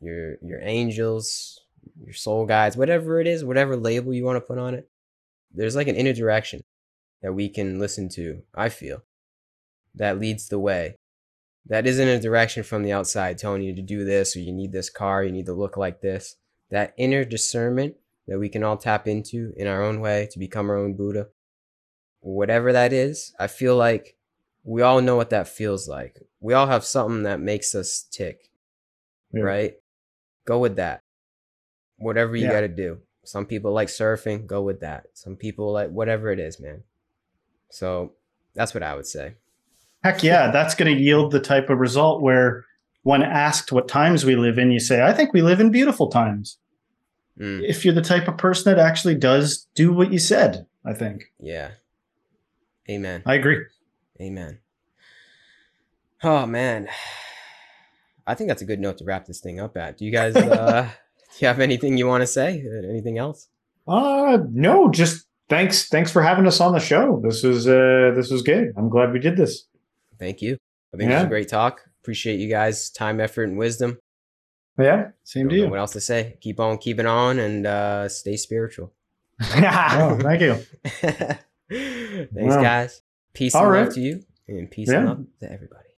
your your angels, your soul guides, whatever it is, whatever label you want to put on it. There's like an inner direction that we can listen to, I feel, that leads the way. That isn't a direction from the outside telling you to do this or you need this car, you need to look like this. That inner discernment that we can all tap into in our own way to become our own Buddha. Whatever that is, I feel like we all know what that feels like. We all have something that makes us tick, Yeah. right? Go with that. Whatever you Yeah. got to do. Some people like surfing, go with that. Some people like whatever it is, man. So that's what I would say. Heck yeah, that's going to yield the type of result where, when asked what times we live in, you say, I think we live in beautiful times. Mm, If you're the type of person that actually does do what you said, I think. yeah. Amen. I agree. Amen. Oh man. I think that's a good note to wrap this thing up at. Do you guys (laughs) uh you have anything you want to say? Anything else? Uh no, just thanks thanks for having us on the show. This was uh this was good. I'm glad we did this. Thank you. I think it was a great talk. Appreciate you guys' time, effort, and wisdom. Yeah. Same Don't to you. What else to say? Keep on keeping on and uh stay spiritual. (laughs) Oh, thank you. (laughs) Thanks, Wow. guys. Peace All and right. love to you, and peace Yeah. and love to everybody.